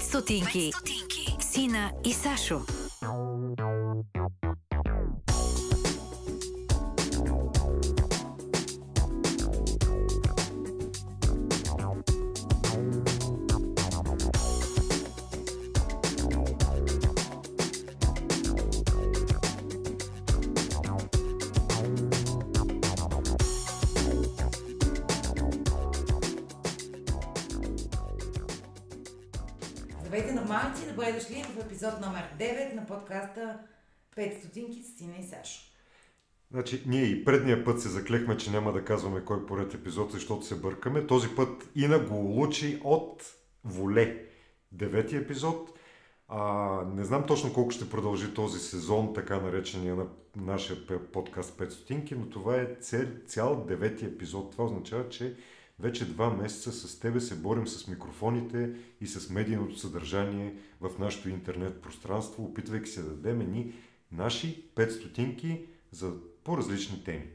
5 стотинки. Сина и Сашо. Епизод номер 9 на подкаста 5 стотинки с Сина и Сашо. Значи, ние и предния път се заклехме, че няма да казваме кой поред епизод, защото се бъркаме. Този път Ина го улучи от воле. Девети епизод. А, не знам точно колко ще продължи този сезон, така наречения на нашия подкаст 5 стотинки, но това е цел, цял девети епизод. Това означава, че вече два месеца с тебе се борим с микрофоните и с медийното съдържание в нашето интернет пространство, опитвайки се да дадем ни наши 5 стотинки за по-различни теми.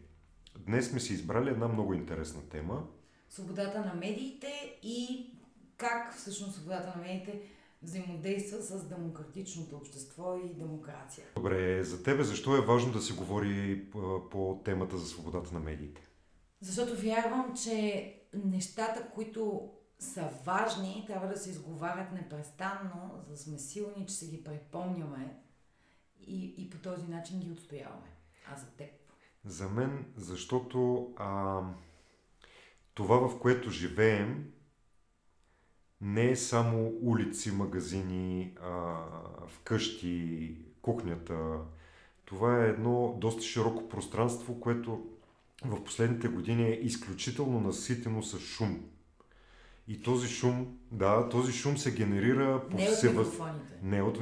Днес сме си избрали една много интересна тема. Свободата на медиите и как всъщност свободата на медиите взаимодейства с демократичното общество и демокрация. Добре, за тебе защо е важно да се говори по темата за свободата на медиите? Защото вярвам, че нещата, които са важни, трябва да се изговарят непрестанно, за да сме силни, че се ги припомняме и, и по този начин ги отстояваме. А за теб? За мен, защото а, това, в което живеем, не е само улици, магазини, а, вкъщи, кухнята. Това е едно доста широко пространство, което в последните години е изключително наситено с шум. И този шум, да, този шум се генерира по Не от все въз- микрофоните. Не, от...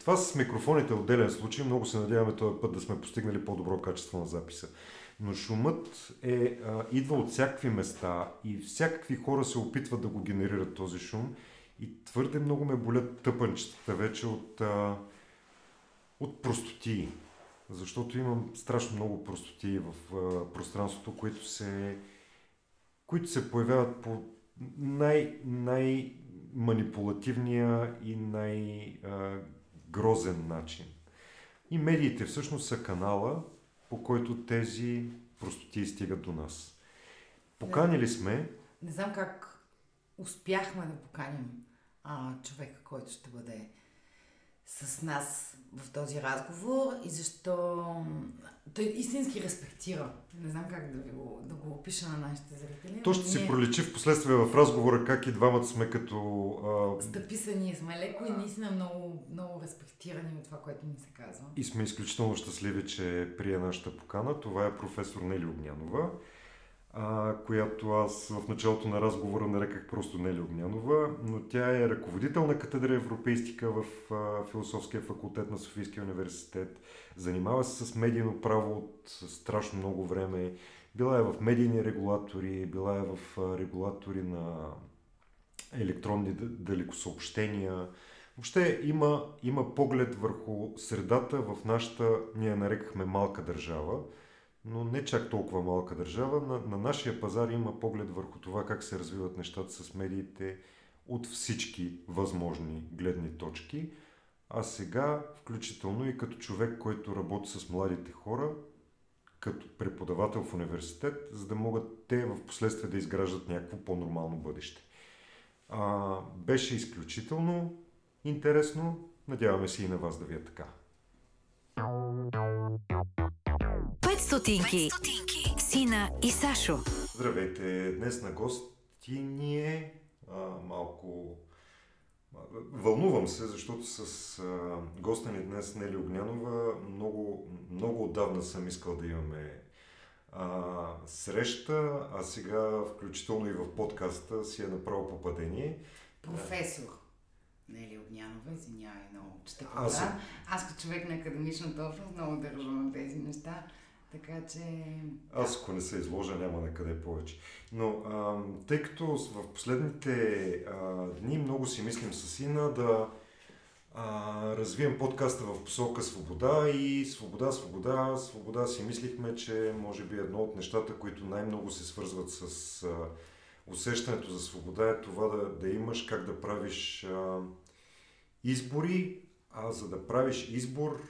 това с микрофоните е отделен случай. Много се надяваме този път да сме постигнали по-добро качество на записа. Но шумът е, а, идва от всякакви места и всякакви хора се опитват да го генерират този шум. И твърде много ме болят тъпанчетата вече от, а, от простотии. Защото имам страшно много простотии в пространството, които се, които се появяват по най, най-манипулативния и най-грозен начин. И медиите всъщност са канала, по който тези простоти стигат до нас. Поканили сме, Не знам как успяхме да поканим а, човека, който ще бъде с нас в този разговор и защо той истински респектира. Не знам как да, ви го, да го опиша на нашите зрители. то ще но си ние проличи в последствие в разговора как и двамата сме като... А, Стъписани сме леко и наистина много, много респектирани от това, което ни се казва. и сме изключително щастливи, че прие нашата покана. Това е професор Нели Огнянова, а, която аз в началото на разговора нареках просто Нели Огнянова, но тя е ръководител на катедра Европейстика в а, Философския факултет на Софийския университет. Занимава се с медийно право от страшно много време. Била е в медийни регулатори, била е в регулатори на електронни далекосъобщения. Въобще има, има поглед върху средата в нашата, ние нарекахме малка държава, но не чак толкова малка държава. На, на нашия пазар има поглед върху това как се развиват нещата с медиите от всички възможни гледни точки. А сега, включително и като човек, който работи с младите хора, като преподавател в университет, за да могат те в последствие да изграждат някакво по-нормално бъдеще. А, беше изключително интересно. Надяваме се и на вас да ви е така. 5 стотинки. Сина и Сашо. Здравейте! Днес на гости ни е а, малко... Вълнувам се, защото с а, госта ни днес Нели Огнянова много, много отдавна съм искал да имаме а, среща, а сега включително и в подкаста си е направо попадение. Професор Нели Огнянова, извинявай много, че те Аз аз, като човек на академичната общност много държа на тези неща, така че... Аз ако не се изложа, няма на къде повече. Но а, тъй като в последните а, дни много си мислим с Ина да а, развием подкаста в посока свобода и свобода, свобода, свобода си мислихме, че може би едно от нещата, които най-много се свързват с а, усещането за свобода е това да, да имаш как да правиш а, избори, а за да правиш избор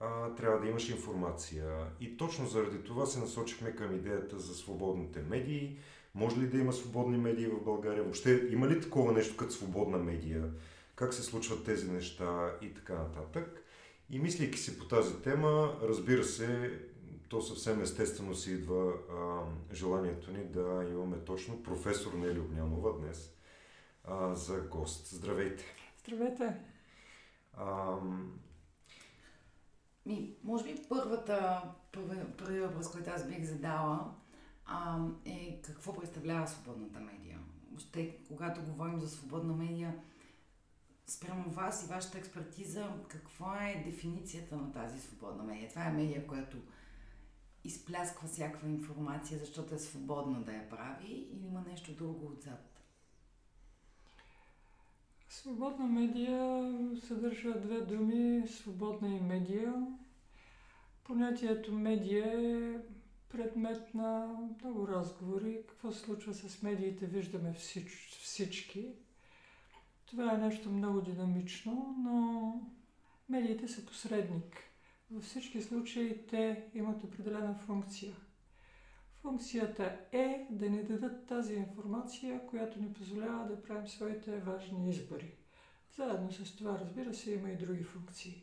а, трябва да имаш информация. И точно заради това се насочихме към идеята за свободните медии. Може ли да има свободни медии в България? Въобще има ли такова нещо като свободна медия? Как се случват тези неща и така нататък? И мислейки си по тази тема, разбира се, то съвсем естествено си идва а, желанието ни да имаме точно професор Нели Огнянова днес а, за гост. Здравейте! Здравейте! А, ми, може би първата, първи, първи въпрос, който аз бих задала а, е какво представлява свободната медия. Въобще, когато говорим за свободна медия, спрямо вас и вашата експертиза, каква е дефиницията на тази свободна медия? Това е медия, която изплясква всякаква информация, защото е свободна да я прави или има нещо друго отзад? Свободна медия съдържа две думи свободна и медия. Понятието медия е предмет на много разговори. Какво се случва с медиите, виждаме всич, всички. Това е нещо много динамично, но медиите са посредник. Във всички случаи те имат определена функция. Функцията е да ни дадат тази информация, която ни позволява да правим своите важни избори. Заедно с това, разбира се, има и други функции.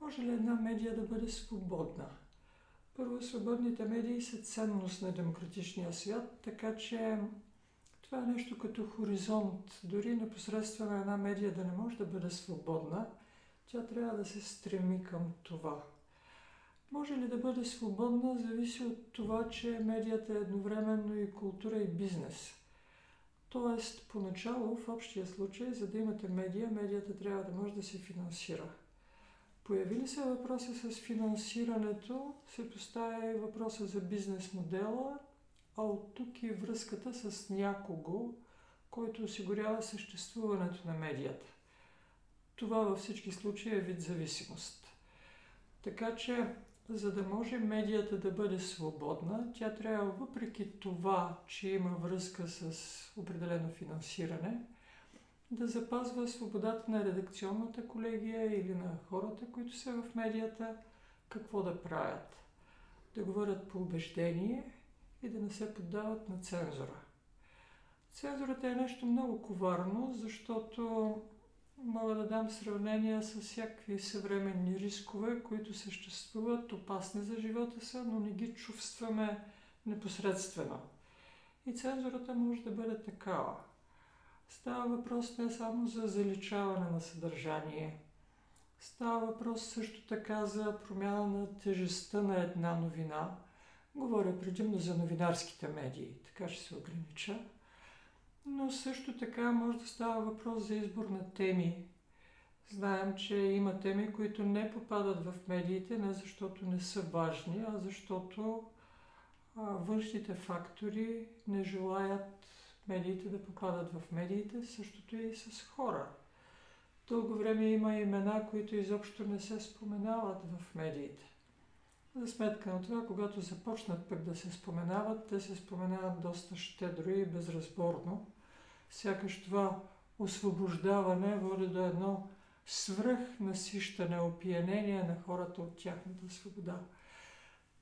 Може ли една медия да бъде свободна? Първо, свободните медии са ценност на демократичния свят, така че това е нещо като хоризонт. Дори непосредствено една медия да не може да бъде свободна, тя трябва да се стреми към това. Може ли да бъде свободна, зависи от това, че медията е едновременно и култура и бизнес. Тоест, поначало, в общия случай, за да имате медия, медията трябва да може да се финансира. Появи ли се въпроса с финансирането, се поставя и въпроса за бизнес модела, а от тук и връзката с някого, който осигурява съществуването на медията. Това във всички случаи е вид зависимост. Така че, за да може медията да бъде свободна, тя трябва въпреки това, че има връзка с определено финансиране, да запазва свободата на редакционната колегия или на хората, които са в медията, какво да правят. Да говорят по убеждение и да не се поддават на цензура. Цензурата е нещо много коварно, защото Мога да дам сравнения с всякакви съвременни рискове, които съществуват, опасни за живота са, но не ги чувстваме непосредствено. И цензурата може да бъде такава. Става въпрос не само за заличаване на съдържание. Става въпрос също така за промяна на тежестта на една новина. Говоря предимно за новинарските медии, така ще се огранича но също така може да става въпрос за избор на теми. Знаем, че има теми, които не попадат в медиите, не защото не са важни, а защото външните фактори не желаят медиите да попадат в медиите, същото и с хора. Дълго време има имена, които изобщо не се споменават в медиите. За сметка на това, когато започнат пък да се споменават, те се споменават доста щедро и безразборно сякаш това освобождаване води до едно свръхнасищане, опиянение на хората от тяхната свобода.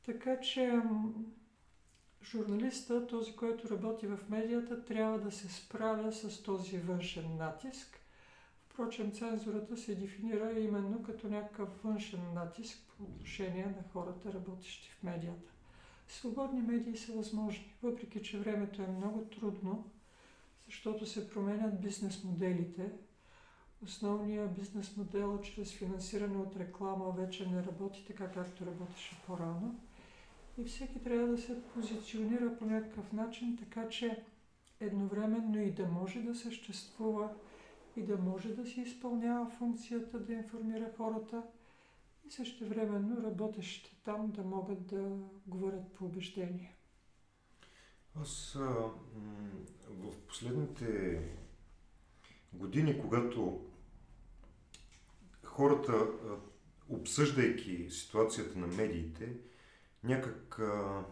Така че журналиста, този, който работи в медията, трябва да се справя с този външен натиск. Впрочем, цензурата се дефинира именно като някакъв външен натиск по отношение на хората, работещи в медията. Свободни медии са възможни, въпреки че времето е много трудно защото се променят бизнес моделите. Основният бизнес модел чрез финансиране от реклама вече не работи така, както работеше по-рано. И всеки трябва да се позиционира по някакъв начин, така че едновременно и да може да съществува, и да може да си изпълнява функцията да информира хората, и също времено работещите там да могат да говорят по убеждение. Аз а, в последните години, когато хората, а, обсъждайки ситуацията на медиите, някак а,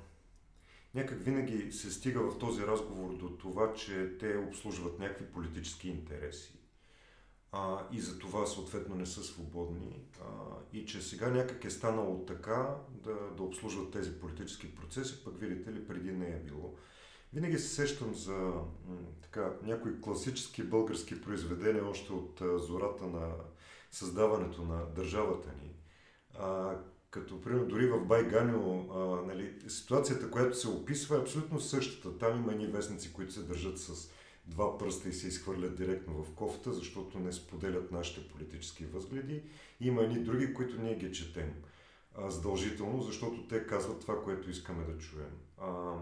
някак винаги се стига в този разговор до това, че те обслужват някакви политически интереси а, и за това съответно не са свободни а, и че сега някак е станало така да, да обслужват тези политически процеси, пък видите ли преди не е било. Винаги се сещам за така, някои класически български произведения още от зората на създаването на държавата ни. А, като, примерно, дори в Байганю, нали, ситуацията, която се описва е абсолютно същата. Там има едни вестници, които се държат с два пръста и се изхвърлят директно в кофта, защото не споделят нашите политически възгледи. Има едни други, които ние ги четем а, задължително, защото те казват това, което искаме да чуем. А,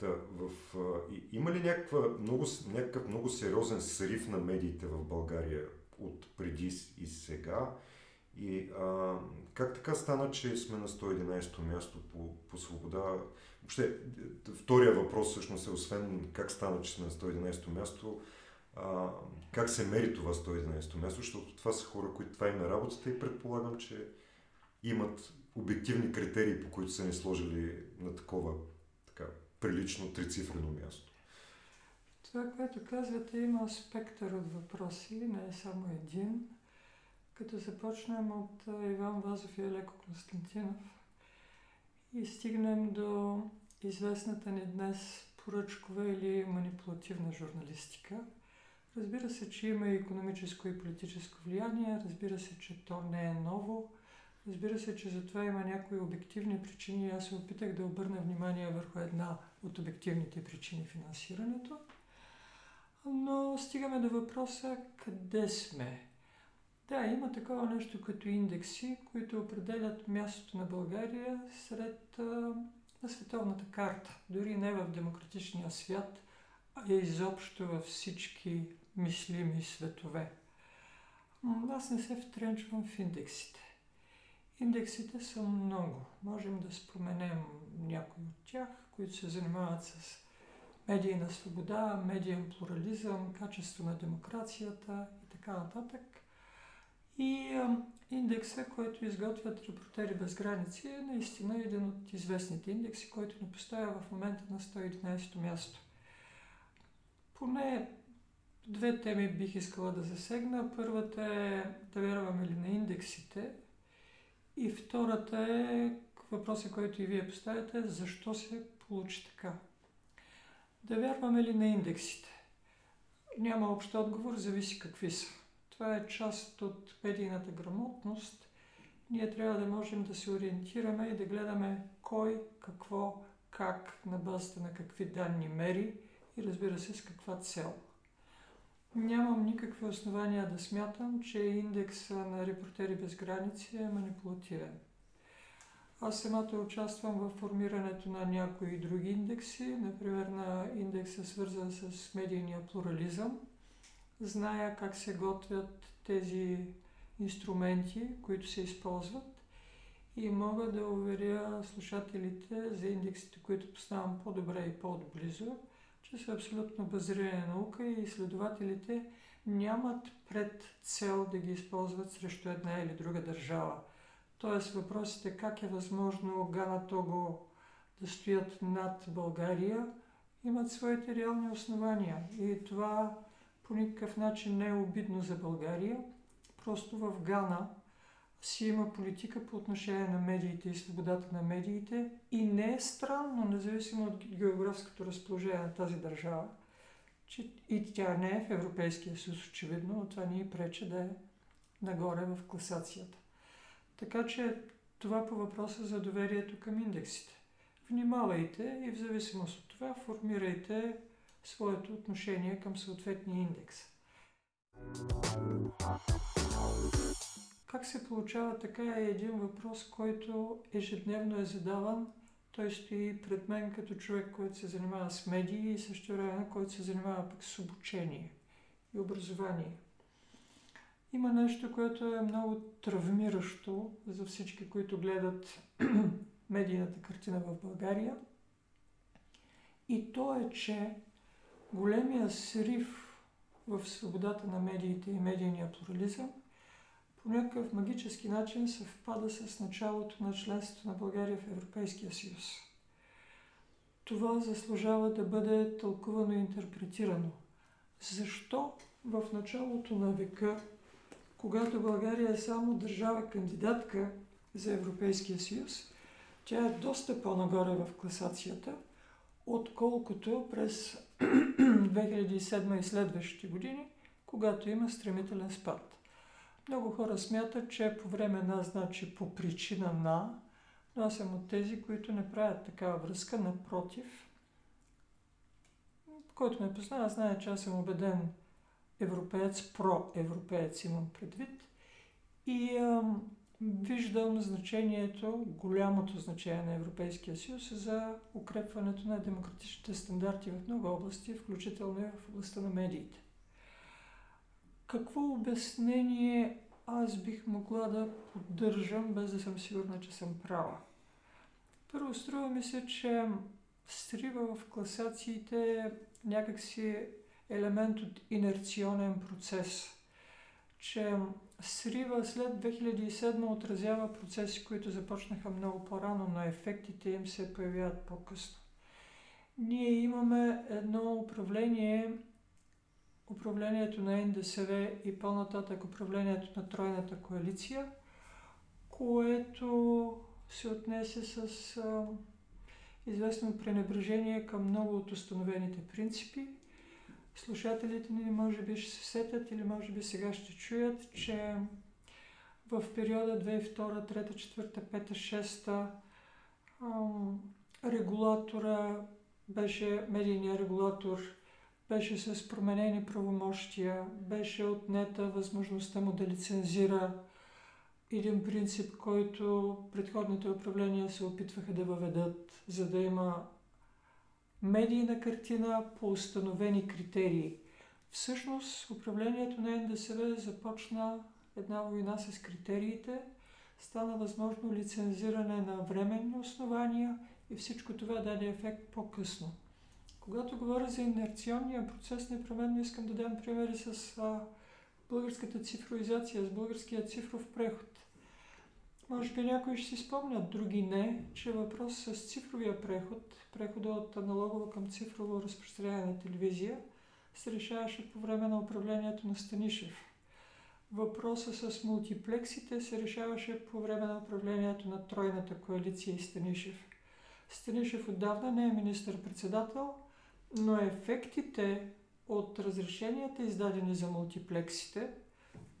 да, в, а, има ли някаква, много, някакъв много сериозен срив на медиите в България от преди и сега? И а, как така стана, че сме на 111-то място по, по свобода? Въобще, втория въпрос всъщност е, освен как стана, че сме на 111-то място, а, как се мери това 111-то място, защото това са хора, които това им е работата и предполагам, че имат обективни критерии, по които са ни сложили на такова така, прилично трицифрено място. Това, което казвате, има спектър от въпроси, не е само един. Като започнем от Иван Вазов и Елеко Константинов и стигнем до известната ни днес поръчкова или манипулативна журналистика. Разбира се, че има и економическо и политическо влияние, разбира се, че то не е ново, разбира се, че за това има някои обективни причини. Аз се опитах да обърна внимание върху една от обективните причини финансирането. Но стигаме до въпроса къде сме да, има такова нещо като индекси, които определят мястото на България сред а, на световната карта. Дори не в демократичния свят, а изобщо във всички мислими светове. Аз не се втренчвам в индексите. Индексите са много. Можем да споменем някои от тях, които се занимават с медийна свобода, медиен плурализъм, качество на демокрацията и така нататък. И индекса, който изготвят репортери без граници, е наистина един от известните индекси, който ни поставя в момента на 111 място. Поне две теми бих искала да засегна. Първата е да вярваме ли на индексите и втората е въпросът, който и вие поставяте, защо се получи така. Да вярваме ли на индексите? Няма общ отговор, зависи какви са. Това е част от медийната грамотност. Ние трябва да можем да се ориентираме и да гледаме кой, какво, как, на базата на какви данни мери и разбира се с каква цел. Нямам никакви основания да смятам, че индекса на Репортери без граници е манипулативен. Аз самата участвам в формирането на някои други индекси, например на индекса свързан с медийния плурализъм – зная как се готвят тези инструменти, които се използват и мога да уверя слушателите за индексите, които поставям по-добре и по-отблизо, че са абсолютно базирани на наука и изследователите нямат пред цел да ги използват срещу една или друга държава. Тоест въпросите как е възможно Гана Того да стоят над България имат своите реални основания. И това по никакъв начин не е обидно за България. Просто в Гана си има политика по отношение на медиите и свободата на медиите и не е странно, независимо от географското разположение на тази държава, че и тя не е в Европейския съюз, очевидно, но това ни прече да е нагоре в класацията. Така че това по въпроса за доверието към индексите. Внимавайте и в зависимост от това формирайте своето отношение към съответния индекс. Как се получава така е един въпрос, който ежедневно е задаван. Той стои пред мен като човек, който се занимава с медии и също време, който се занимава пък с обучение и образование. Има нещо, което е много травмиращо за всички, които гледат медийната картина в България. И то е, че големия срив в свободата на медиите и медийния плурализъм по някакъв магически начин съвпада с началото на членството на България в Европейския съюз. това заслужава да бъде тълкувано и интерпретирано. Защо в началото на века, когато България е само държава кандидатка за Европейския съюз, тя е доста по-нагоре в класацията, отколкото през 2007 и следващите години, когато има стремителен спад. Много хора смятат, че по време на, значи по причина на, но аз съм от тези, които не правят такава връзка, напротив. Който ме познава, знае, че аз съм убеден европеец, проевропеец имам предвид. И ам, виждам значението, голямото значение на Европейския съюз за укрепването на демократичните стандарти в много области, включително и в областта на медиите. Какво обяснение аз бих могла да поддържам, без да съм сигурна, че съм права? Първо, струва ми се, че срива в класациите е някакси елемент от инерционен процес. Че срива след 2007 отразява процеси, които започнаха много по-рано, но ефектите им се появяват по-късно. Ние имаме едно управление, управлението на НДСВ и по-нататък управлението на Тройната коалиция, което се отнесе с а, известно пренебрежение към много от установените принципи. Слушателите ни може би ще се сетят или може би сега ще чуят, че в периода 2002, 2003, 2004, 2005, 2006 регулатора беше, медийният регулатор беше с променени правомощия, беше отнета възможността му да лицензира един принцип, който предходните управления се опитваха да въведат, за да има медийна картина по установени критерии. Всъщност управлението на НДСВ започна една война с критериите, стана възможно лицензиране на временни основания и всичко това даде ефект по-късно. Когато говоря за инерционния процес, непременно искам да дам примери с а, българската цифровизация, с българския цифров преход. Може би някои ще си спомнят, други не, че въпрос с цифровия преход, прехода от аналогово към цифрово разпространение на телевизия, се решаваше по време на управлението на Станишев. Въпроса с мултиплексите се решаваше по време на управлението на Тройната коалиция и Станишев. Станишев отдавна не е министър-председател, но ефектите от разрешенията, издадени за мултиплексите,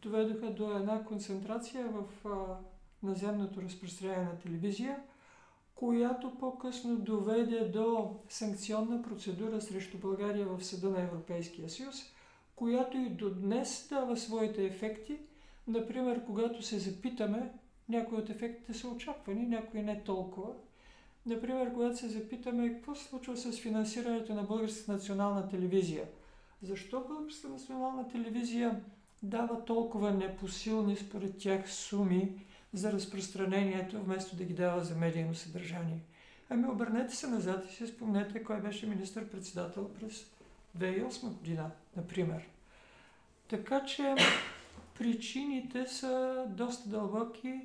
доведоха до една концентрация в а, наземното разпространение на телевизия, която по-късно доведе до санкционна процедура срещу България в Съда на Европейския съюз, която и до днес дава своите ефекти. Например, когато се запитаме, някои от ефектите са очаквани, някои не толкова. Например, когато се запитаме какво се случва с финансирането на Българската национална телевизия. Защо Българската национална телевизия дава толкова непосилни според тях суми за разпространението, вместо да ги дава за медийно съдържание. Ами обърнете се назад и си спомнете кой беше министър-председател през 2008 година, например. Така че причините са доста дълбоки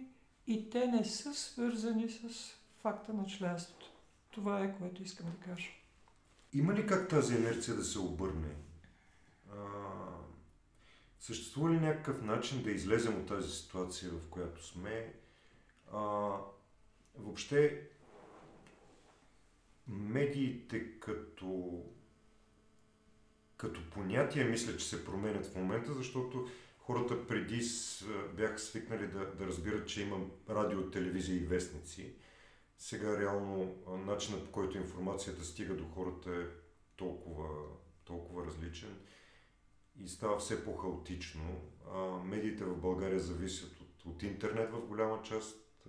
и те не са свързани с факта на членството. Това е което искам да кажа. Има ли как тази инерция да се обърне? А, Съществува ли някакъв начин да излезем от тази ситуация, в която сме? А, въобще, медиите като, като понятие мисля, че се променят в момента, защото хората преди бяха свикнали да, да разбират, че има радио, телевизия и вестници. Сега реално начинът по който информацията стига до хората е толкова, толкова различен и става все по-хаотично. А, медиите в България зависят от, от интернет в голяма част,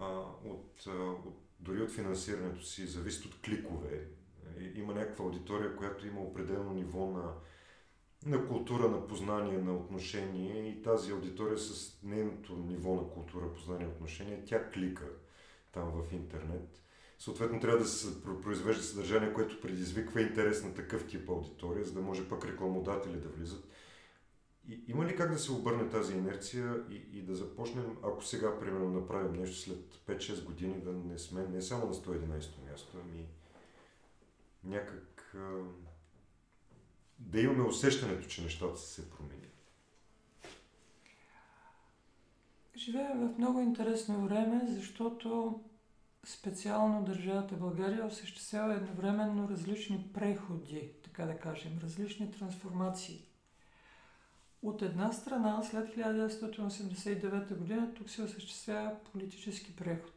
а, от, от, дори от финансирането си, зависят от кликове. Има някаква аудитория, която има определено ниво на, на култура, на познание, на отношение и тази аудитория с нейното ниво на култура, познание, отношение, тя клика там в интернет. Съответно, трябва да се произвежда съдържание, което предизвиква интерес на такъв тип аудитория, за да може пък рекламодатели да влизат. И, има ли как да се обърне тази инерция и, и да започнем, ако сега, примерно, направим нещо след 5-6 години, да не сме не само на 111 място, ами някак а, да имаме усещането, че нещата са се променили? Живеем в много интересно време, защото специално държавата България осъществява едновременно различни преходи, така да кажем, различни трансформации. От една страна, след 1989 година, тук се осъществява политически преход.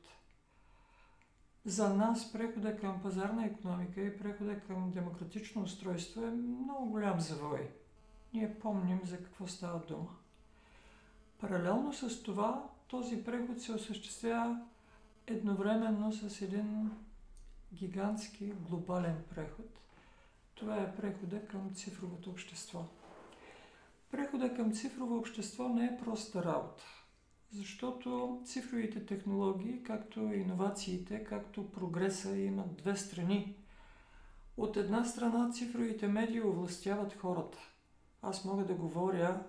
За нас прехода към пазарна економика и прехода към демократично устройство е много голям завой. Ние помним за какво става дума. Паралелно с това, този преход се осъществява едновременно с един гигантски глобален преход. Това е прехода към цифровото общество. Прехода към цифрово общество не е проста работа, защото цифровите технологии, както иновациите, както прогреса имат две страни. От една страна цифровите медии овластяват хората. Аз мога да говоря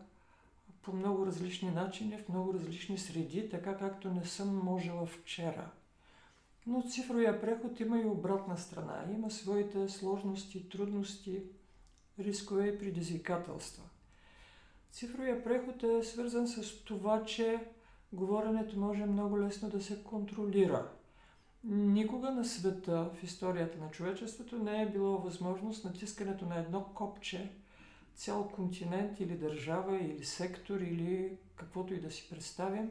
по много различни начини, в много различни среди, така както не съм можела вчера. Но цифровия преход има и обратна страна. Има своите сложности, трудности, рискове и предизвикателства. Цифровия преход е свързан с това, че говоренето може много лесно да се контролира. Никога на света в историята на човечеството не е било възможност натискането на едно копче цял континент или държава или сектор или каквото и да си представим,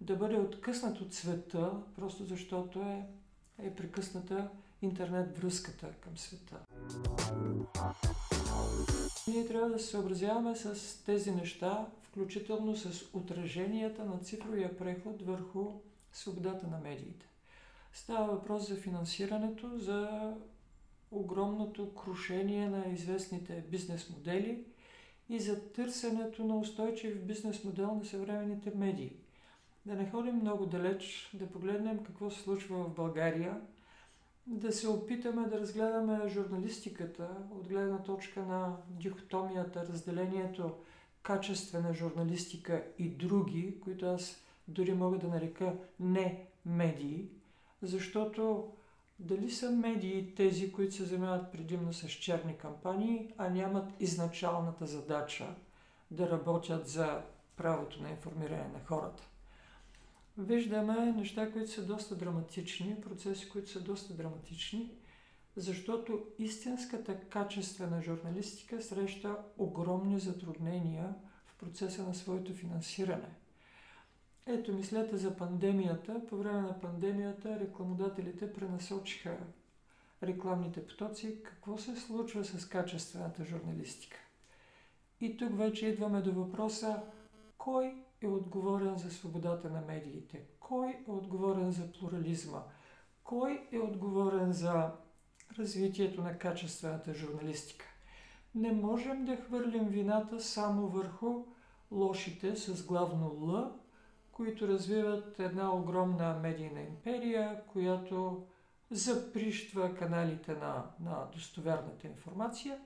да бъде откъснат от света, просто защото е, е прекъсната интернет връзката към света. Ние трябва да се съобразяваме с тези неща, включително с отраженията на цифровия преход върху свободата на медиите. Става въпрос за финансирането, за огромното крушение на известните бизнес модели и за търсенето на устойчив бизнес модел на съвременните медии. Да не ходим много далеч, да погледнем какво се случва в България, да се опитаме да разгледаме журналистиката от гледна точка на дихотомията, разделението качествена журналистика и други, които аз дори мога да нарека не медии, защото дали са медии тези, които се занимават предимно с черни кампании, а нямат изначалната задача да работят за правото на информиране на хората? Виждаме неща, които са доста драматични, процеси, които са доста драматични, защото истинската качествена журналистика среща огромни затруднения в процеса на своето финансиране – ето, мислете за пандемията. По време на пандемията рекламодателите пренасочиха рекламните потоци. Какво се случва с качествената журналистика? И тук вече идваме до въпроса кой е отговорен за свободата на медиите? Кой е отговорен за плурализма? Кой е отговорен за развитието на качествената журналистика? Не можем да хвърлим вината само върху лошите с главно Л които развиват една огромна медийна империя, която заприщва каналите на, на достоверната информация,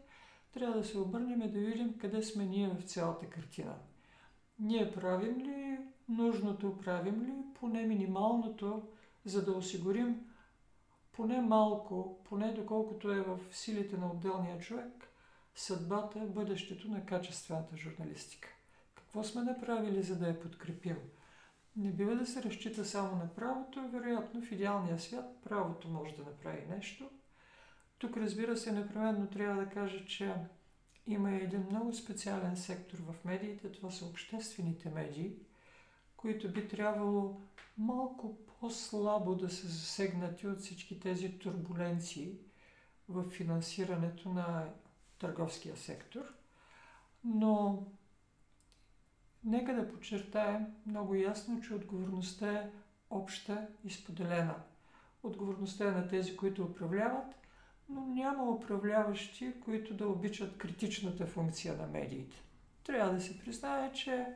трябва да се обърнем и да видим къде сме ние в цялата картина. Ние правим ли нужното, правим ли поне минималното, за да осигурим поне малко, поне доколкото е в силите на отделния човек, съдбата, бъдещето на качествената журналистика. Какво сме направили, за да я подкрепим? Не бива да се разчита само на правото, вероятно в идеалния свят правото може да направи нещо. Тук разбира се, непременно трябва да кажа, че има един много специален сектор в медиите, това са обществените медии, които би трябвало малко по-слабо да са засегнати от всички тези турбуленции в финансирането на търговския сектор. Но Нека да подчертаем много ясно, че отговорността е обща и споделена. Отговорността е на тези, които управляват, но няма управляващи, които да обичат критичната функция на медиите. Трябва да се признае, че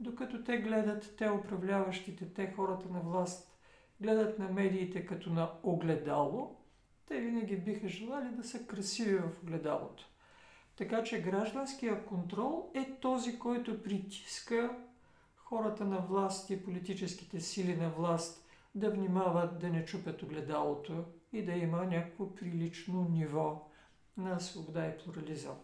докато те гледат, те управляващите, те хората на власт, гледат на медиите като на огледало, те винаги биха желали да са красиви в огледалото. Така че гражданския контрол е този, който притиска хората на власт и политическите сили на власт да внимават да не чупят огледалото и да има някакво прилично ниво на свобода и плурализъм.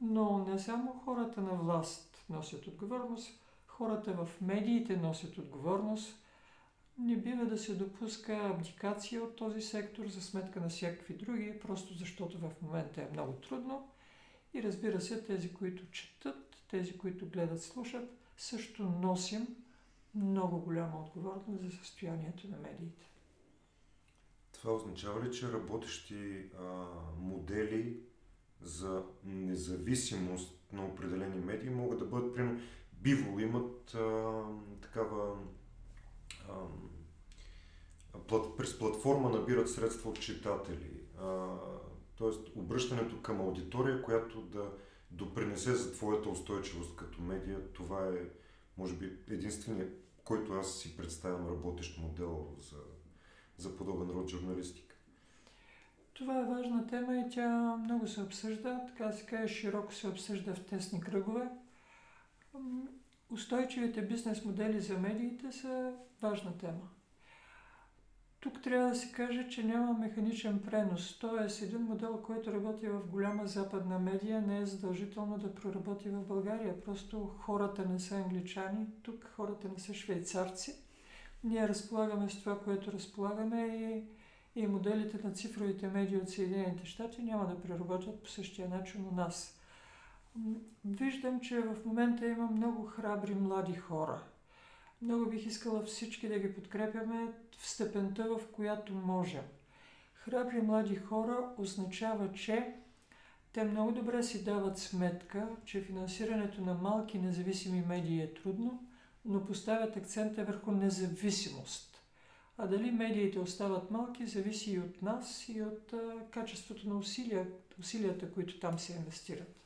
Но не само хората на власт носят отговорност, хората в медиите носят отговорност. Не бива да се допуска абдикация от този сектор за сметка на всякакви други, просто защото в момента е много трудно. И разбира се, тези, които четат, тези, които гледат, слушат, също носим много голяма отговорност за състоянието на медиите. Това означава ли, че работещи а, модели за независимост на определени медии могат да бъдат, примерно, биво имат а, такава а, през платформа набират средства от читатели. А, тоест, обръщането към аудитория, която да допринесе за твоята устойчивост като медия, това е, може би, единственият, който аз си представям работещ модел за, за подобен род журналистика. Това е важна тема и тя много се обсъжда, така се каже, широко се обсъжда в тесни кръгове. Устойчивите бизнес модели за медиите са важна тема. Тук трябва да се каже, че няма механичен пренос. Тоест, един модел, който работи в голяма западна медия, не е задължително да проработи в България. Просто хората не са англичани, тук хората не са швейцарци. Ние разполагаме с това, което разполагаме и, и моделите на цифровите медии от Съединените щати няма да преработят по същия начин у нас. Виждам, че в момента има много храбри млади хора – много бих искала всички да ги подкрепяме в степента, в която можем. Храбри млади хора означава, че те много добре си дават сметка, че финансирането на малки независими медии е трудно, но поставят акцента върху независимост. А дали медиите остават малки, зависи и от нас, и от а, качеството на усилия, усилията, които там се инвестират.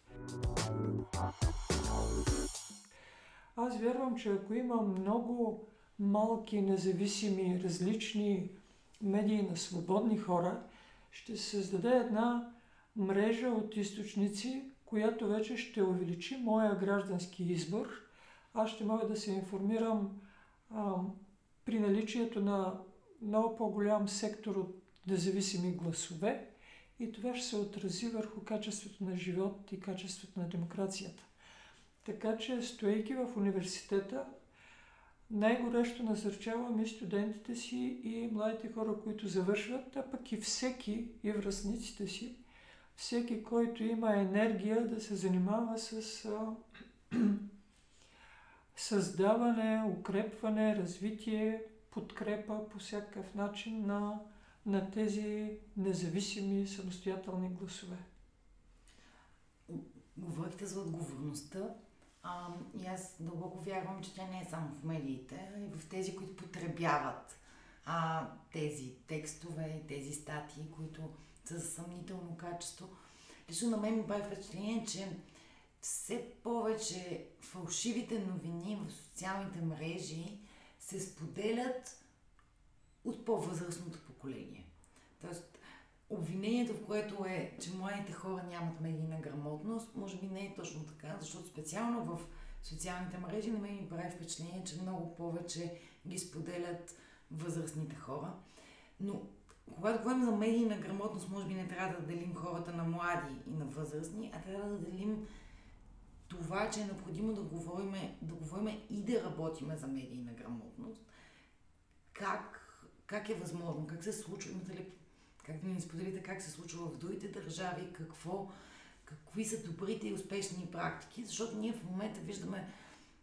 Аз вярвам, че ако има много малки, независими, различни медии на свободни хора, ще се създаде една мрежа от източници, която вече ще увеличи моя граждански избор. Аз ще мога да се информирам а, при наличието на много по-голям сектор от независими гласове и това ще се отрази върху качеството на живот и качеството на демокрацията. Така че, стоейки в университета, най-горещо насърчавам и студентите си, и младите хора, които завършват, а пък и всеки, и връзниците си, всеки, който има енергия да се занимава с създаване, укрепване, развитие, подкрепа по всякакъв начин на, на тези независими самостоятелни гласове. Говорихте за отговорността а, и аз дълбоко вярвам, че тя не е само в медиите, а и в тези, които потребяват а, тези текстове, тези статии, които са за съмнително качество. Лично на мен ми прави впечатление, че все повече фалшивите новини в социалните мрежи се споделят от по-възрастното поколение. Тоест, обвинението, в което е, че младите хора нямат медийна грамотност, може би не е точно така, защото специално в социалните мрежи на мен ми прави впечатление, че много повече ги споделят възрастните хора. Но когато говорим за медийна грамотност, може би не трябва да делим хората на млади и на възрастни, а трябва да делим това, че е необходимо да говорим, да говорим и да работиме за медийна грамотност. Как, как е възможно? Как се случва? Имате ли как да ни споделите как се случва в другите държави, какво, какви са добрите и успешни практики, защото ние в момента виждаме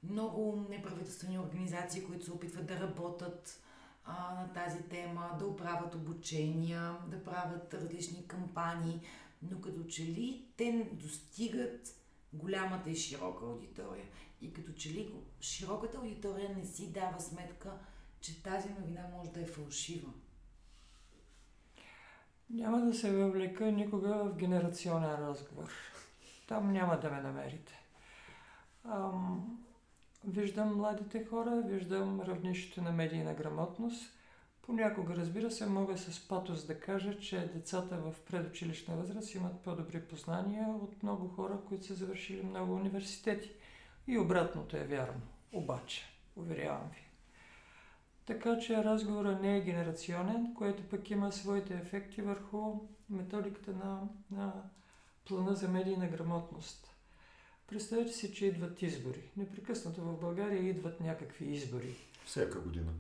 много неправителствени организации, които се опитват да работят а, на тази тема, да оправят обучения, да правят различни кампании, но като че ли те достигат голямата и широка аудитория. И като че ли широката аудитория не си дава сметка, че тази новина може да е фалшива. Няма да се въвлека никога в генерационен разговор. Там няма да ме намерите. Ам, виждам младите хора, виждам равнището на медийна грамотност. Понякога, разбира се, мога с патос да кажа, че децата в предучилищна възраст имат по-добри познания от много хора, които са завършили много университети. И обратното е вярно. Обаче, уверявам ви. Така че разговорът не е генерационен, което пък има своите ефекти върху методиката на, на плана за медийна грамотност. Представете си, че идват избори. Непрекъснато в България идват някакви избори. Всяка година.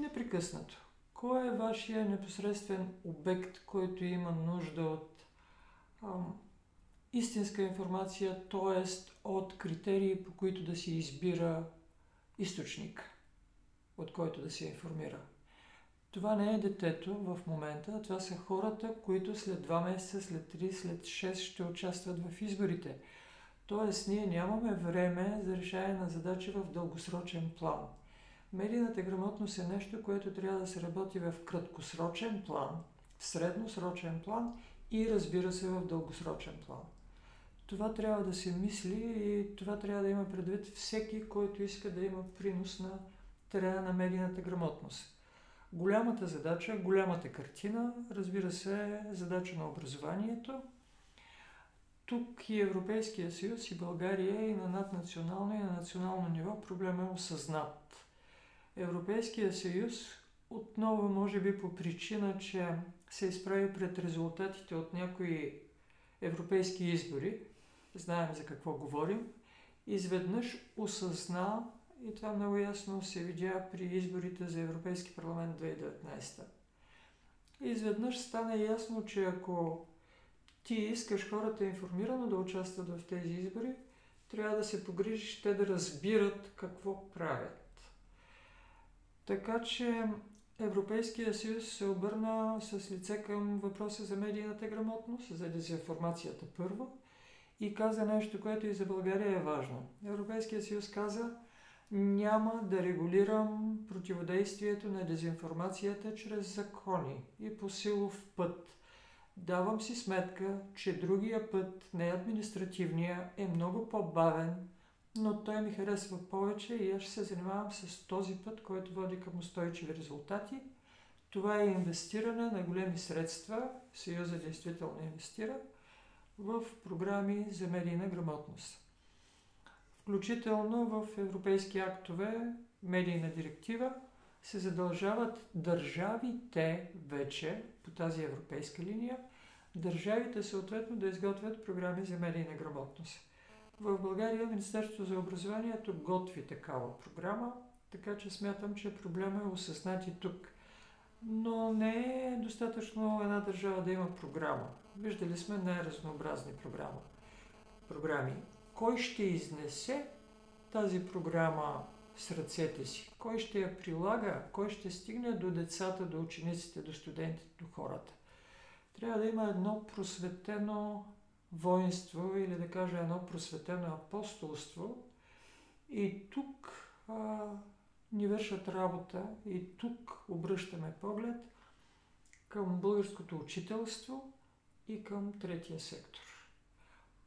Непрекъснато. Кой е вашия непосредствен обект, който има нужда от ам, истинска информация, т.е. от критерии, по които да си избира източник, от който да се информира? Това не е детето в момента, това са хората, които след 2 месеца, след 3, след 6 ще участват в изборите. Тоест, ние нямаме време за решение на задачи в дългосрочен план. Медийната грамотност е нещо, което трябва да се работи в краткосрочен план, в средносрочен план и разбира се в дългосрочен план. Това трябва да се мисли и това трябва да има предвид всеки, който иска да има принос на терена на медийната грамотност. Голямата задача, голямата картина, разбира се, е задача на образованието. Тук и Европейския съюз, и България, и на наднационално, и на национално ниво проблема е осъзнат. Европейския съюз отново, може би по причина, че се изправи пред резултатите от някои европейски избори, знаем за какво говорим, изведнъж осъзна и това много ясно се видя при изборите за Европейски парламент 2019. Изведнъж стана ясно, че ако ти искаш хората информирано да участват в тези избори, трябва да се погрижиш те да разбират какво правят. Така че Европейския съюз се обърна с лице към въпроса за медийната грамотност, за дезинформацията първо и каза нещо, което и за България е важно. Европейския съюз каза, няма да регулирам противодействието на дезинформацията чрез закони и по силов път. Давам си сметка, че другия път, не административния, е много по-бавен, но той ми харесва повече и аз ще се занимавам с този път, който води към устойчиви резултати. Това е инвестиране на големи средства, Съюза действително инвестира, в програми за медийна грамотност. Включително в европейски актове, медийна директива, се задължават държавите вече по тази европейска линия, държавите съответно да изготвят програми за медийна грамотност. В България Министерството за образованието готви такава програма, така че смятам, че проблема е осъзнат и тук. Но не е достатъчно една държава да има програма. Виждали сме най-разнообразни програми. програми. Кой ще изнесе тази програма с ръцете си? Кой ще я прилага? Кой ще стигне до децата, до учениците, до студентите, до хората? Трябва да има едно просветено воинство или да кажа едно просветено апостолство. И тук а, ни вършат работа и тук обръщаме поглед към българското учителство и към третия сектор.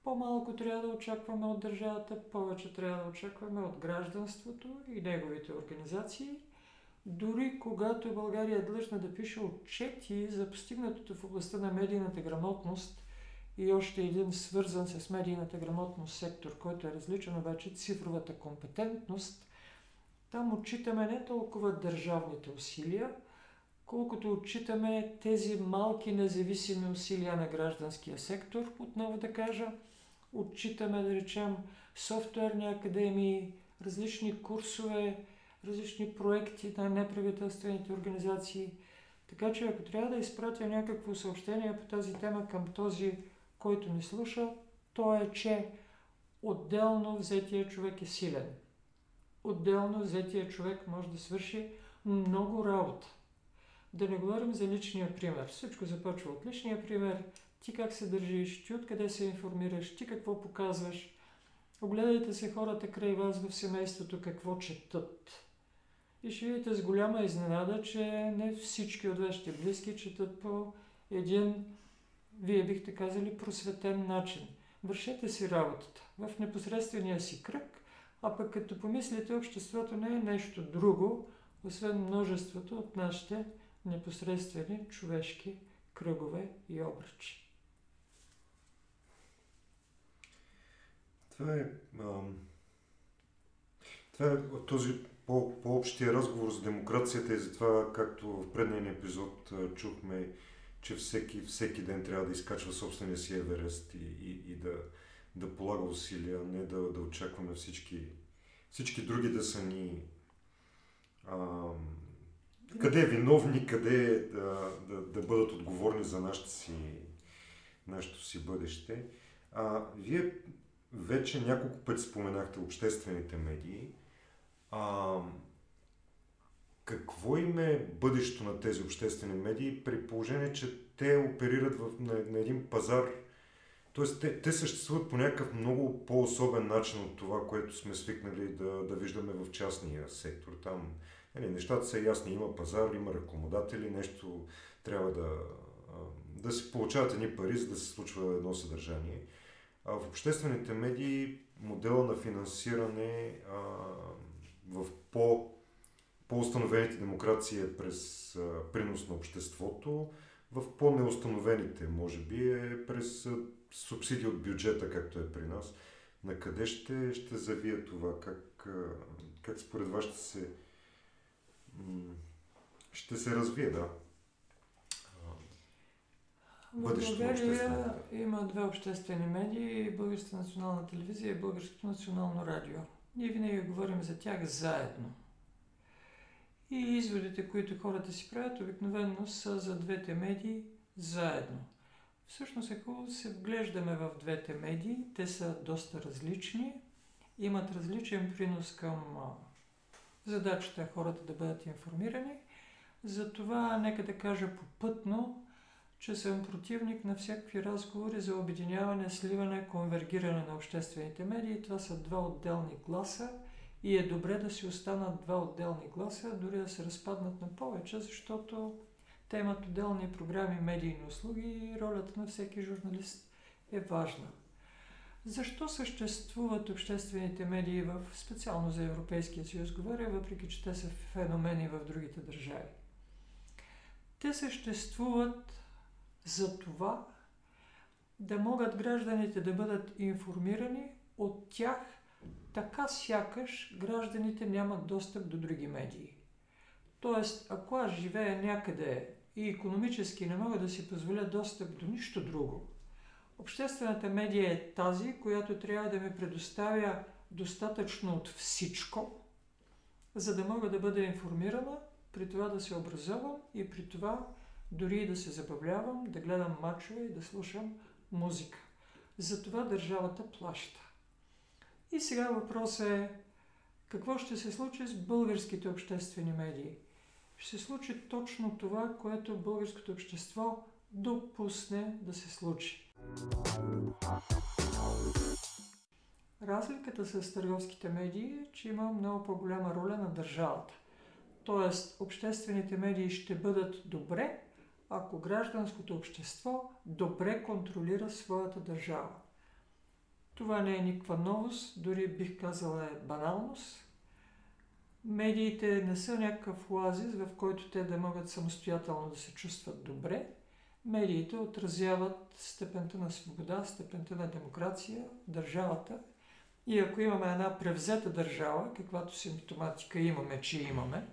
По-малко трябва да очакваме от държавата, повече трябва да очакваме от гражданството и неговите организации. Дори когато България е длъжна да пише отчети за постигнатото в областта на медийната грамотност, и още един свързан с медийната грамотност сектор, който е различен обаче цифровата компетентност. Там отчитаме не толкова държавните усилия, колкото отчитаме тези малки независими усилия на гражданския сектор, отново да кажа, отчитаме, да речем, софтуерни академии, различни курсове, различни проекти на неправителствените организации. Така че ако трябва да изпратя някакво съобщение по тази тема към този който ни слуша, то е, че отделно взетия човек е силен. Отделно взетия човек може да свърши много работа. Да не говорим за личния пример. Всичко започва от личния пример. Ти как се държиш, ти откъде се информираш, ти какво показваш. Огледайте се хората край вас в семейството какво четат. И ще видите с голяма изненада, че не всички от вашите близки четат по един вие бихте казали просветен начин. Вършете си работата в непосредствения си кръг, а пък като помислите, обществото не е нещо друго, освен множеството от нашите непосредствени човешки кръгове и обръчи. Това е, а, това е този по, по-общия разговор за демокрацията и за това, както в предния епизод чухме, че всеки, всеки ден трябва да изкачва собствения си Еверест и, и, и да, да полага усилия, не да, да очакваме всички, всички други да са ни а, къде е виновни, къде е да, да, да бъдат отговорни за нашето си, нашето си бъдеще. А, вие вече няколко пъти споменахте обществените медии. А, какво им е бъдещето на тези обществени медии при положение, че те оперират в, на, на един пазар, т.е. Те, те съществуват по някакъв много по-особен начин от това, което сме свикнали да, да виждаме в частния сектор. Там нали, нещата са ясни, има пазар, има рекламодатели, нещо трябва да, да се получават едни пари, за да се случва едно съдържание. В обществените медии модела на финансиране а, в по, по-установените демокрации е през а, принос на обществото, в по-неустановените, може би, е през а, субсидии от бюджета, както е при нас. На къде ще, ще завие това? Как, а, как според вас ще се, ще се развие, да? В България има две обществени медии, Българската национална телевизия и Българското национално радио. Ние винаги говорим за тях заедно. И изводите, които хората си правят, обикновено са за двете медии заедно. Всъщност, ако се вглеждаме в двете медии, те са доста различни, имат различен принос към задачата хората да бъдат информирани. Затова, нека да кажа попътно, че съм противник на всякакви разговори за обединяване, сливане, конвергиране на обществените медии. Това са два отделни гласа и е добре да си останат два отделни гласа, дори да се разпаднат на повече, защото те имат отделни програми, медийни услуги и ролята на всеки журналист е важна. Защо съществуват обществените медии в, специално за Европейския съюз говоря, въпреки че те са феномени в другите държави? Те съществуват за това да могат гражданите да бъдат информирани от тях, така сякаш гражданите нямат достъп до други медии. Тоест, ако аз живея някъде и економически не мога да си позволя достъп до нищо друго, обществената медия е тази, която трябва да ми предоставя достатъчно от всичко, за да мога да бъда информирана, при това да се образовам и при това дори и да се забавлявам, да гледам мачове и да слушам музика. Затова държавата плаща. И сега въпросът е какво ще се случи с българските обществени медии? Ще се случи точно това, което българското общество допусне да се случи. Разликата с търговските медии е, че има много по-голяма роля на държавата. Тоест, обществените медии ще бъдат добре, ако гражданското общество добре контролира своята държава. Това не е никаква новост, дори бих казала е баналност. Медиите не са някакъв оазис, в който те да могат самостоятелно да се чувстват добре. Медиите отразяват степента на свобода, степента на демокрация, държавата. И ако имаме една превзета държава, каквато симптоматика имаме, че имаме,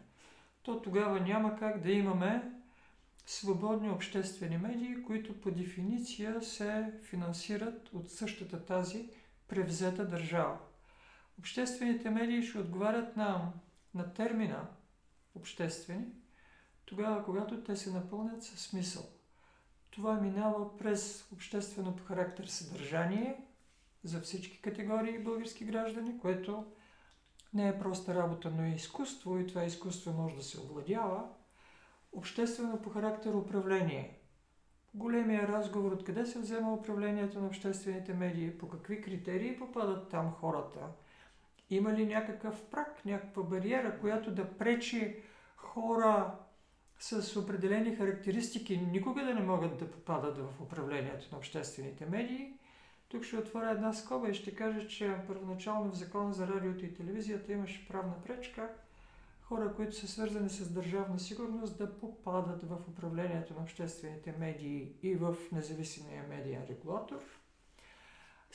то тогава няма как да имаме свободни обществени медии, които по дефиниция се финансират от същата тази превзета държава. Обществените медии ще отговарят на, на термина обществени, тогава когато те се напълнят със смисъл. Това минава през обществено по характер съдържание за всички категории български граждани, което не е проста работа, но е изкуство и това изкуство може да се овладява – Обществено по характер управление. Големия разговор откъде се взема управлението на обществените медии, по какви критерии попадат там хората. Има ли някакъв прак, някаква бариера, която да пречи хора с определени характеристики никога да не могат да попадат в управлението на обществените медии. Тук ще отворя една скоба и ще кажа, че първоначално в Закона за радиото и телевизията имаше правна пречка хора, които са свързани с държавна сигурност, да попадат в управлението на обществените медии и в независимия медиен регулатор.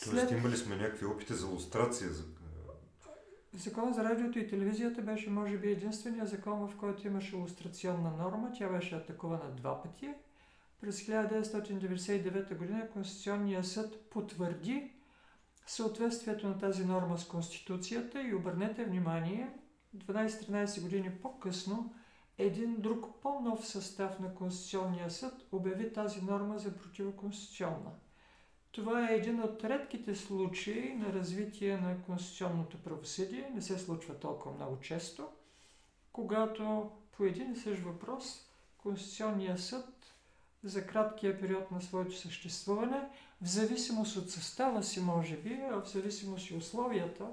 Тоест имали сме някакви опити за лустрация за Закон за радиото и телевизията беше, може би, единствения закон, в който имаше иллюстрационна норма. Тя беше атакувана два пъти. През 1999 г. Конституционният съд потвърди съответствието на тази норма с Конституцията и обърнете внимание, 12-13 години по-късно един друг по-нов състав на Конституционния съд обяви тази норма за противоконституционна. Това е един от редките случаи на развитие на конституционното правосъдие. Не се случва толкова много често, когато по един и същ въпрос Конституционния съд за краткия период на своето съществуване, в зависимост от състава си, може би, а в зависимост и условията,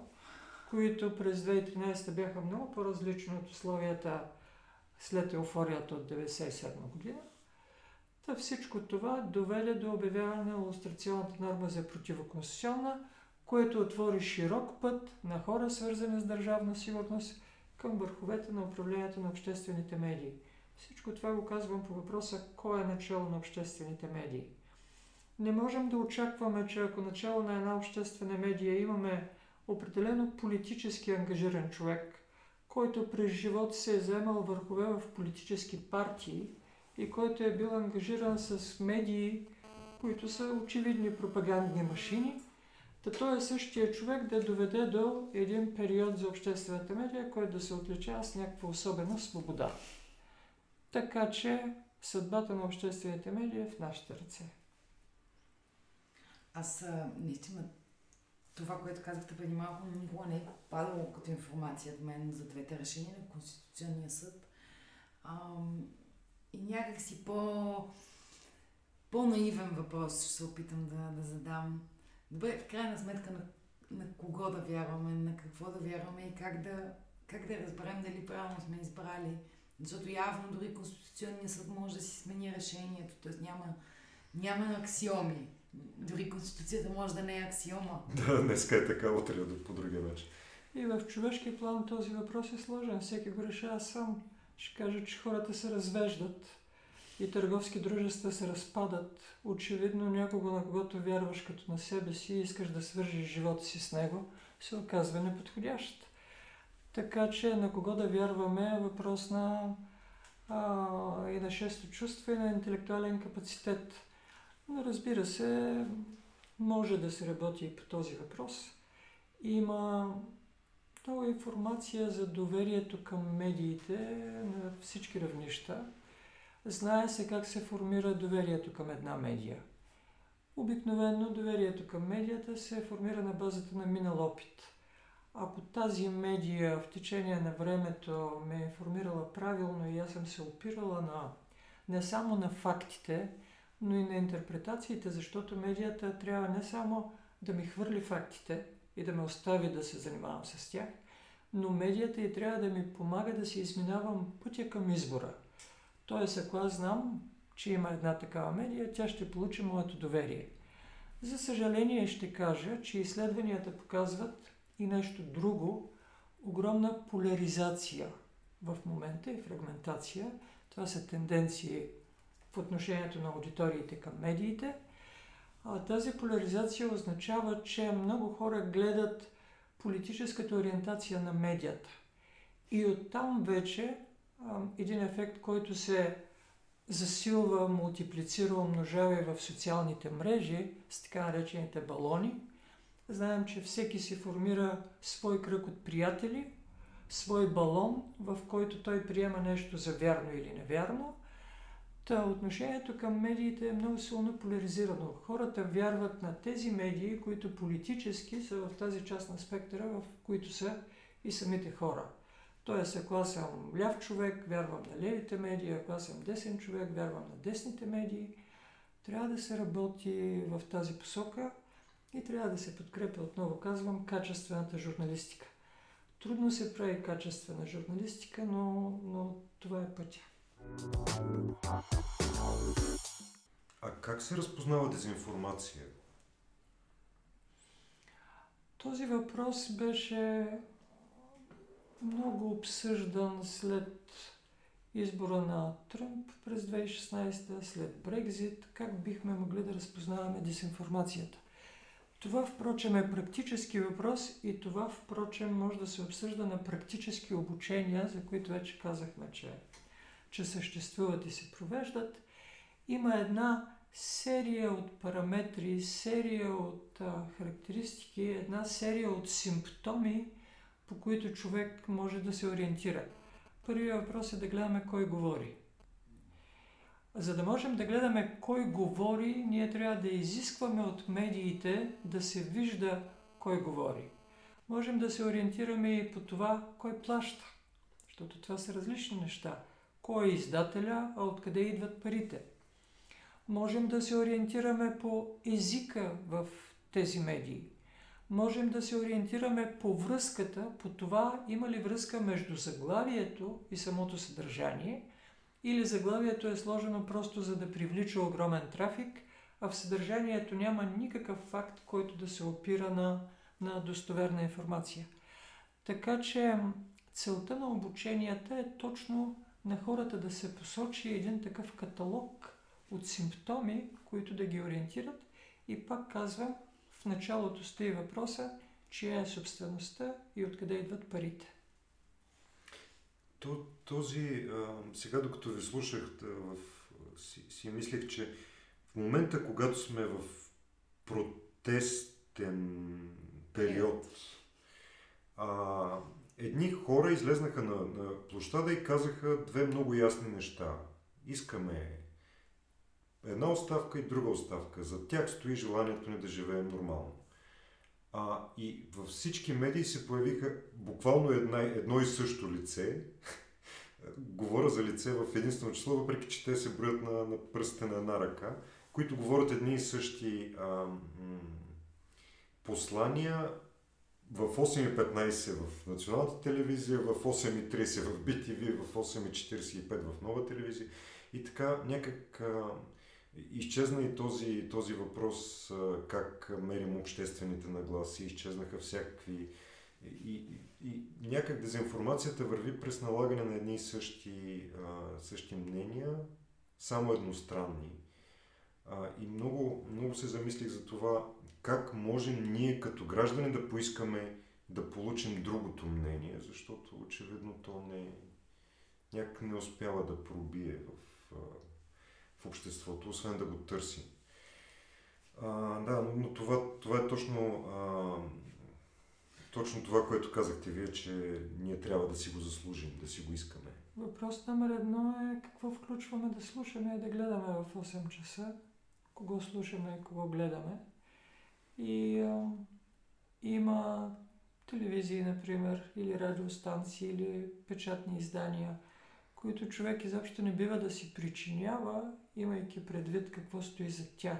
които през 2013 бяха много по-различни от условията след еуфорията от 1997 година, Та всичко това доведе до обявяване на иллюстрационната норма за противоконституционна, което отвори широк път на хора, свързани с държавна сигурност, към върховете на управлението на обществените медии. Всичко това го казвам по въпроса кой е начало на обществените медии. Не можем да очакваме, че ако начало на една обществена медия имаме определено политически ангажиран човек, който през живота се е заемал върхове в политически партии – и който е бил ангажиран с медии, които са очевидни пропагандни машини, да той е същия човек да доведе до един период за обществената медия, който да се отличава с някаква особена свобода. Така че съдбата на обществените медии е в нашите ръце. Аз наистина това, което казахте преди малко, никога не е падало като информация от мен за двете решения на Конституционния съд. Ам, и някакси по, по-наивен въпрос ще се опитам да, да задам. Добре, в крайна сметка на, на кого да вярваме, на какво да вярваме и как да, как да разберем дали правилно сме избрали. Защото явно дори Конституционният съд може да си смени решението, т.е. няма, няма аксиоми. Дори Конституцията може да не е аксиома. Да, днеска е така, утре е по другия начин. И в човешки план този въпрос е сложен. Всеки го решава сам ще кажа, че хората се развеждат и търговски дружества се разпадат. Очевидно някого, на когото вярваш като на себе си и искаш да свържиш живота си с него, се оказва неподходящ. Така че на кого да вярваме е въпрос на а, и на шесто чувство и на интелектуален капацитет. Разбира се, може да се работи и по този въпрос. Има много информация за доверието към медиите на всички равнища. Знае се как се формира доверието към една медия. Обикновено доверието към медията се формира на базата на минал опит. Ако тази медия в течение на времето ме е информирала правилно и аз съм се опирала на не само на фактите, но и на интерпретациите, защото медията трябва не само да ми хвърли фактите, и да ме остави да се занимавам с тях, но медията и трябва да ми помага да си изминавам пътя към избора. Тоест, ако аз знам, че има една такава медия, тя ще получи моето доверие. За съжаление ще кажа, че изследванията показват и нещо друго, огромна поляризация в момента и фрагментация. Това са тенденции в отношението на аудиториите към медиите – а, тази поляризация означава, че много хора гледат политическата ориентация на медията. И оттам вече един ефект, който се засилва, мултиплицира, умножава и в социалните мрежи с така наречените балони. Знаем, че всеки си формира свой кръг от приятели, свой балон, в който той приема нещо за вярно или невярно Та отношението към медиите е много силно поляризирано. Хората вярват на тези медии, които политически са в тази част на спектъра, в които са и самите хора. Тоест, ако аз съм ляв човек, вярвам на левите медии, ако аз съм десен човек, вярвам на десните медии. Трябва да се работи в тази посока и трябва да се подкрепя, отново казвам, качествената журналистика. Трудно се прави качествена журналистика, но, но това е пътя. А как се разпознава дезинформация? Този въпрос беше много обсъждан след избора на Тръмп през 2016, след Брекзит, как бихме могли да разпознаваме дезинформацията. Това, впрочем, е практически въпрос и това, впрочем, може да се обсъжда на практически обучения, за които вече казахме, че, че съществуват и се провеждат. Има една серия от параметри, серия от а, характеристики, една серия от симптоми, по които човек може да се ориентира. Първият въпрос е да гледаме кой говори. За да можем да гледаме кой говори, ние трябва да изискваме от медиите да се вижда кой говори. Можем да се ориентираме и по това кой плаща, защото това са различни неща. Кой е издателя, а откъде идват парите. Можем да се ориентираме по езика в тези медии. Можем да се ориентираме по връзката, по това има ли връзка между заглавието и самото съдържание – или заглавието е сложено просто за да привлича огромен трафик, а в съдържанието няма никакъв факт, който да се опира на, на достоверна информация. Така че целта на обученията е точно на хората да се посочи един такъв каталог от симптоми, които да ги ориентират. И пак казвам, в началото стои въпроса, чия е собствеността и откъде идват парите. То, този, а, сега докато ви слушах, в, си, си мислех, че в момента, когато сме в протестен период, а, едни хора излезнаха на, на площада и казаха две много ясни неща. Искаме една оставка и друга оставка. За тях стои желанието ни да живеем нормално. А, и във всички медии се появиха буквално една, едно и също лице. Говоря за лице в единствено число, въпреки че те се броят на, на пръстите на една ръка, които говорят едни и същи а, м- послания в 8.15 в националната телевизия, в 8.30 в BTV, в 8.45 в нова телевизия. И така някак а, Изчезна и този, този въпрос как мерим обществените нагласи, изчезнаха всякакви... И, и, и някак дезинформацията върви през налагане на едни и същи, а, същи мнения, само едностранни. А, и много, много се замислих за това как можем ние като граждани да поискаме да получим другото мнение, защото очевидно то не, някак не успява да пробие в в обществото, освен да го търси. А, да, но, това, това е точно, а, точно това, което казахте вие, че ние трябва да си го заслужим, да си го искаме. Въпрос номер едно е какво включваме да слушаме и да гледаме в 8 часа, кого слушаме и кого гледаме. И а, има телевизии, например, или радиостанции, или печатни издания, които човек изобщо не бива да си причинява имайки предвид какво стои за тях.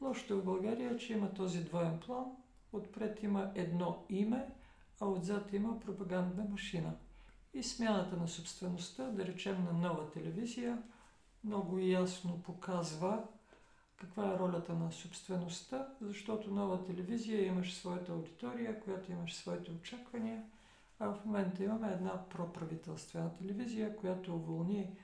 Лошото в България е, че има този двоен план. Отпред има едно име, а отзад има пропагандна машина. И смяната на собствеността, да речем на нова телевизия, много ясно показва каква е ролята на собствеността, защото нова телевизия имаш своята аудитория, която имаш своите очаквания, а в момента имаме една проправителствена телевизия, която уволни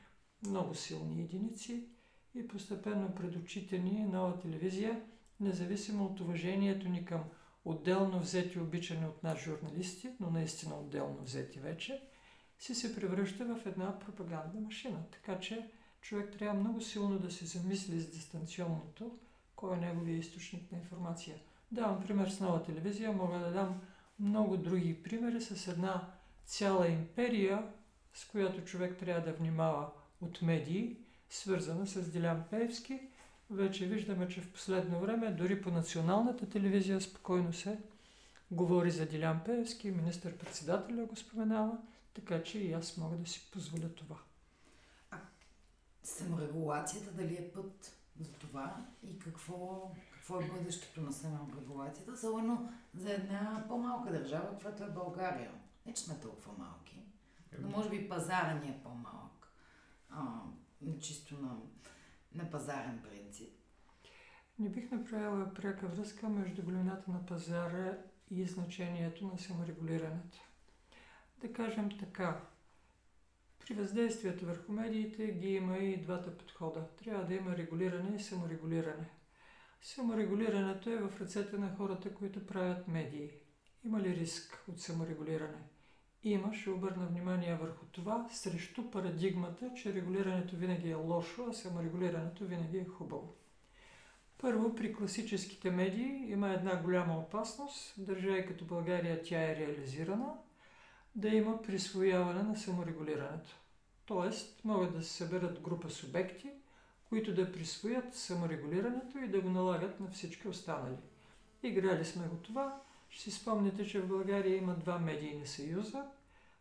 много силни единици и постепенно пред очите ни нова телевизия, независимо от уважението ни към отделно взети обичани от нас журналисти, но наистина отделно взети вече, си се превръща в една пропагандна машина. Така че човек трябва много силно да се замисли с дистанционното, кой е неговия източник на информация. Давам пример с нова телевизия, мога да дам много други примери с една цяла империя, с която човек трябва да внимава от медии, свързана с Дилян Пеевски. Вече виждаме, че в последно време дори по националната телевизия спокойно се говори за Дилян Пеевски, министър-председателя го споменава, така че и аз мога да си позволя това. Саморегулацията дали е път за това и какво, какво е бъдещето на саморегулацията, особено за една по-малка държава, каквато е България. Не, че сме толкова малки, но може би пазара ни е по-малък. А, чисто на, на пазарен принцип. Не бих направила пряка връзка между големината на пазара и значението на саморегулирането. Да кажем така. При въздействието върху медиите ги има и двата подхода. Трябва да има регулиране и саморегулиране. Саморегулирането е в ръцете на хората, които правят медии. Има ли риск от саморегулиране? Има, ще обърна внимание върху това, срещу парадигмата, че регулирането винаги е лошо, а саморегулирането винаги е хубаво. Първо, при класическите медии има една голяма опасност, държави като България тя е реализирана, да има присвояване на саморегулирането. Тоест, могат да се съберат група субекти, които да присвоят саморегулирането и да го налагат на всички останали. Играли сме го това. Ще си спомните, че в България има два медийни съюза.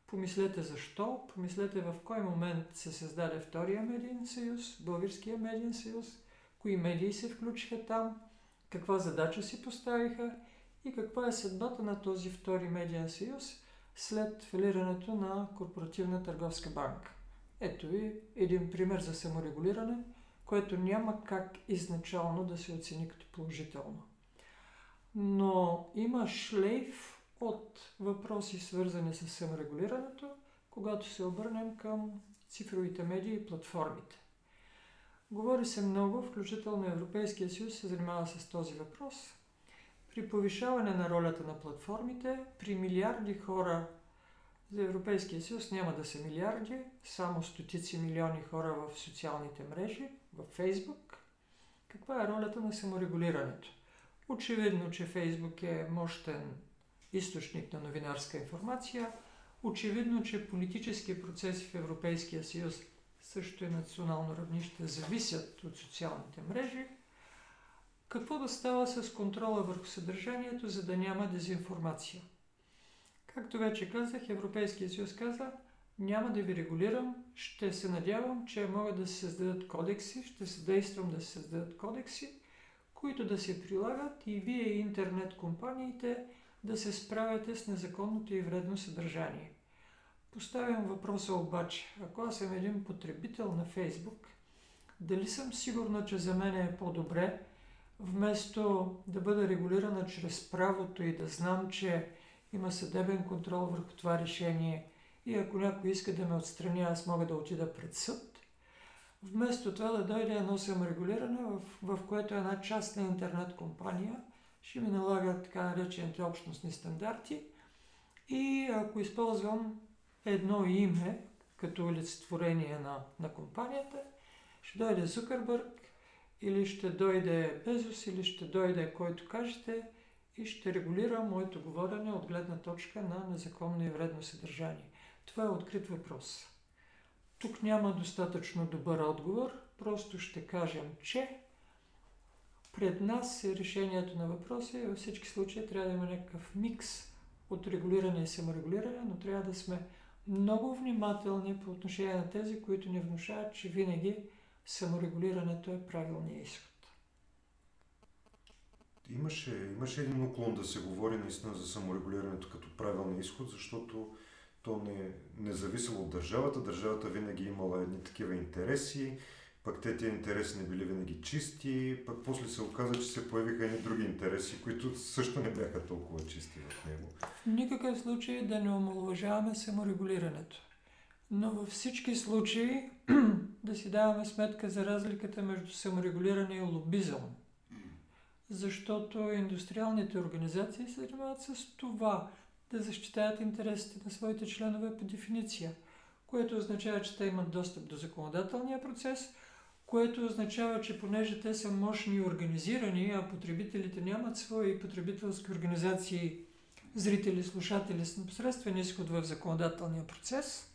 Помислете защо, помислете в кой момент се създаде втория медиен съюз, Българския медиен съюз, кои медии се включиха там, каква задача си поставиха и каква е съдбата на този втори медиен съюз след фалирането на Корпоративна търговска банка. Ето ви един пример за саморегулиране, което няма как изначално да се оцени като положително. Но има шлейф от въпроси, свързани с саморегулирането, когато се обърнем към цифровите медии и платформите. Говори се много, включително Европейския съюз се занимава с този въпрос. При повишаване на ролята на платформите, при милиарди хора за Европейския съюз няма да са милиарди, само стотици милиони хора в социалните мрежи, в Фейсбук. Каква е ролята на саморегулирането? Очевидно, че Фейсбук е мощен източник на новинарска информация. Очевидно, че политически процеси в Европейския съюз също и национално равнище зависят от социалните мрежи. Какво да става с контрола върху съдържанието, за да няма дезинформация? Както вече казах, Европейския съюз каза, няма да ви регулирам, ще се надявам, че могат да се създадат кодекси, ще се действам да се създадат кодекси, които да се прилагат и вие и интернет компаниите да се справяте с незаконното и вредно съдържание. Поставям въпроса обаче, ако аз съм един потребител на Фейсбук, дали съм сигурна, че за мен е по-добре, вместо да бъда регулирана чрез правото и да знам, че има съдебен контрол върху това решение и ако някой иска да ме отстрани, аз мога да отида пред съд. Вместо това да дойде едно саморегулиране, в, в което една частна интернет компания ще ми налага така наречените общностни стандарти и ако използвам едно име като олицетворение на, на компанията, ще дойде Зукърбърг или ще дойде Безос или ще дойде който кажете – и ще регулира моето говорене от гледна точка на незаконно и вредно съдържание. Това е открит въпрос. Тук няма достатъчно добър отговор, просто ще кажем, че пред нас е решението на въпроса и във всички случаи трябва да има някакъв микс от регулиране и саморегулиране, но трябва да сме много внимателни по отношение на тези, които ни внушават, че винаги саморегулирането е правилният изход. Имаше, имаше един уклон да се говори наистина за саморегулирането като правилния изход, защото то не, не зависело от държавата. Държавата винаги имала едни такива интереси, пък те тия интереси не били винаги чисти, пък после се оказа, че се появиха едни други интереси, които също не бяха толкова чисти в него. В никакъв случай да не омалуважаваме саморегулирането. Но във всички случаи да си даваме сметка за разликата между саморегулиране и лобизъм защото индустриалните организации се занимават с това да защитават интересите на своите членове по дефиниция, което означава, че те имат достъп до законодателния процес, което означава, че понеже те са мощни и организирани, а потребителите нямат свои потребителски организации, зрители, слушатели с непосредствен изход в законодателния процес,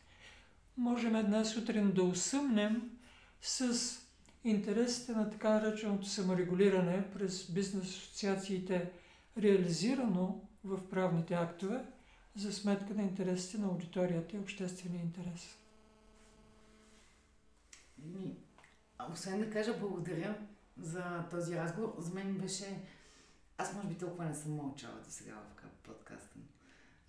можем една сутрин да усъмнем с интересите на така нареченото саморегулиране през бизнес асоциациите, реализирано в правните актове, за сметка на интересите на аудиторията и обществения интерес. Ми, освен да кажа благодаря за този разговор, за мен беше... Аз може би толкова не съм мълчала до сега в подкаста.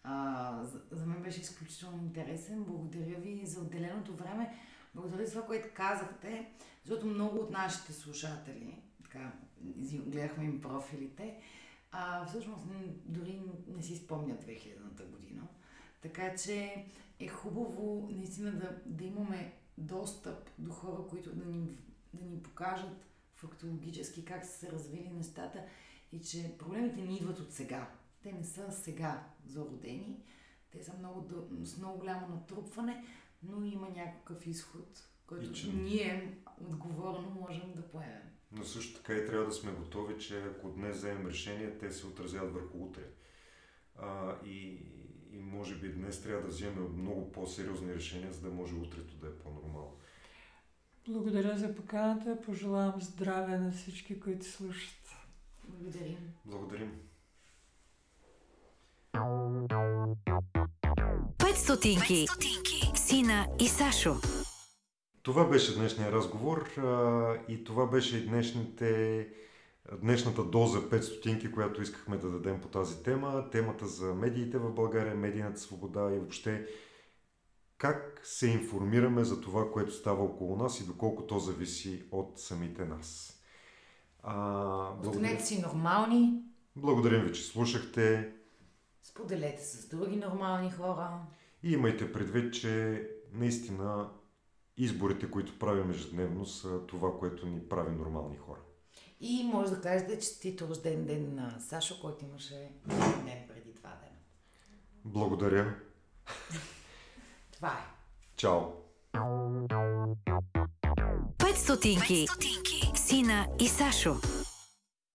А, за мен беше изключително интересен. Благодаря ви за отделеното време. Благодаря за това, което казахте, защото много от нашите слушатели, така, гледахме им профилите, а, всъщност дори не си спомнят 2000-та година. Така че е хубаво наистина да, да имаме достъп до хора, които да ни, да ни покажат фактологически как са се развили нещата и че проблемите не идват от сега. Те не са сега зародени, те са много, с много голямо натрупване, но има някакъв изход, който че... ние отговорно можем да поемем. Но също така и трябва да сме готови, че ако днес вземем решение, те се отразяват върху утре. А, и, и може би днес трябва да вземем много по-сериозни решения, за да може утрето да е по-нормално. Благодаря за поканата. Пожелавам здраве на всички, които слушат. Благодарим. Благодарим. 5 стотинки. Сина и Сашо. Това беше днешния разговор а, и това беше и днешните, днешната доза 5 стотинки, която искахме да дадем по тази тема. Темата за медиите в България, медийната свобода и въобще как се информираме за това, което става около нас и доколко то зависи от самите нас. А, Останете си нормални. Благодарим ви, че слушахте. Споделете с други нормални хора. И имайте предвид, че наистина изборите, които правим ежедневно, са това, което ни прави нормални хора. И може да кажете честито рожден ден на Сашо, който имаше ден преди два дена. Благодаря. Това е. Чао. 5 стотинки. Сина и Сашо.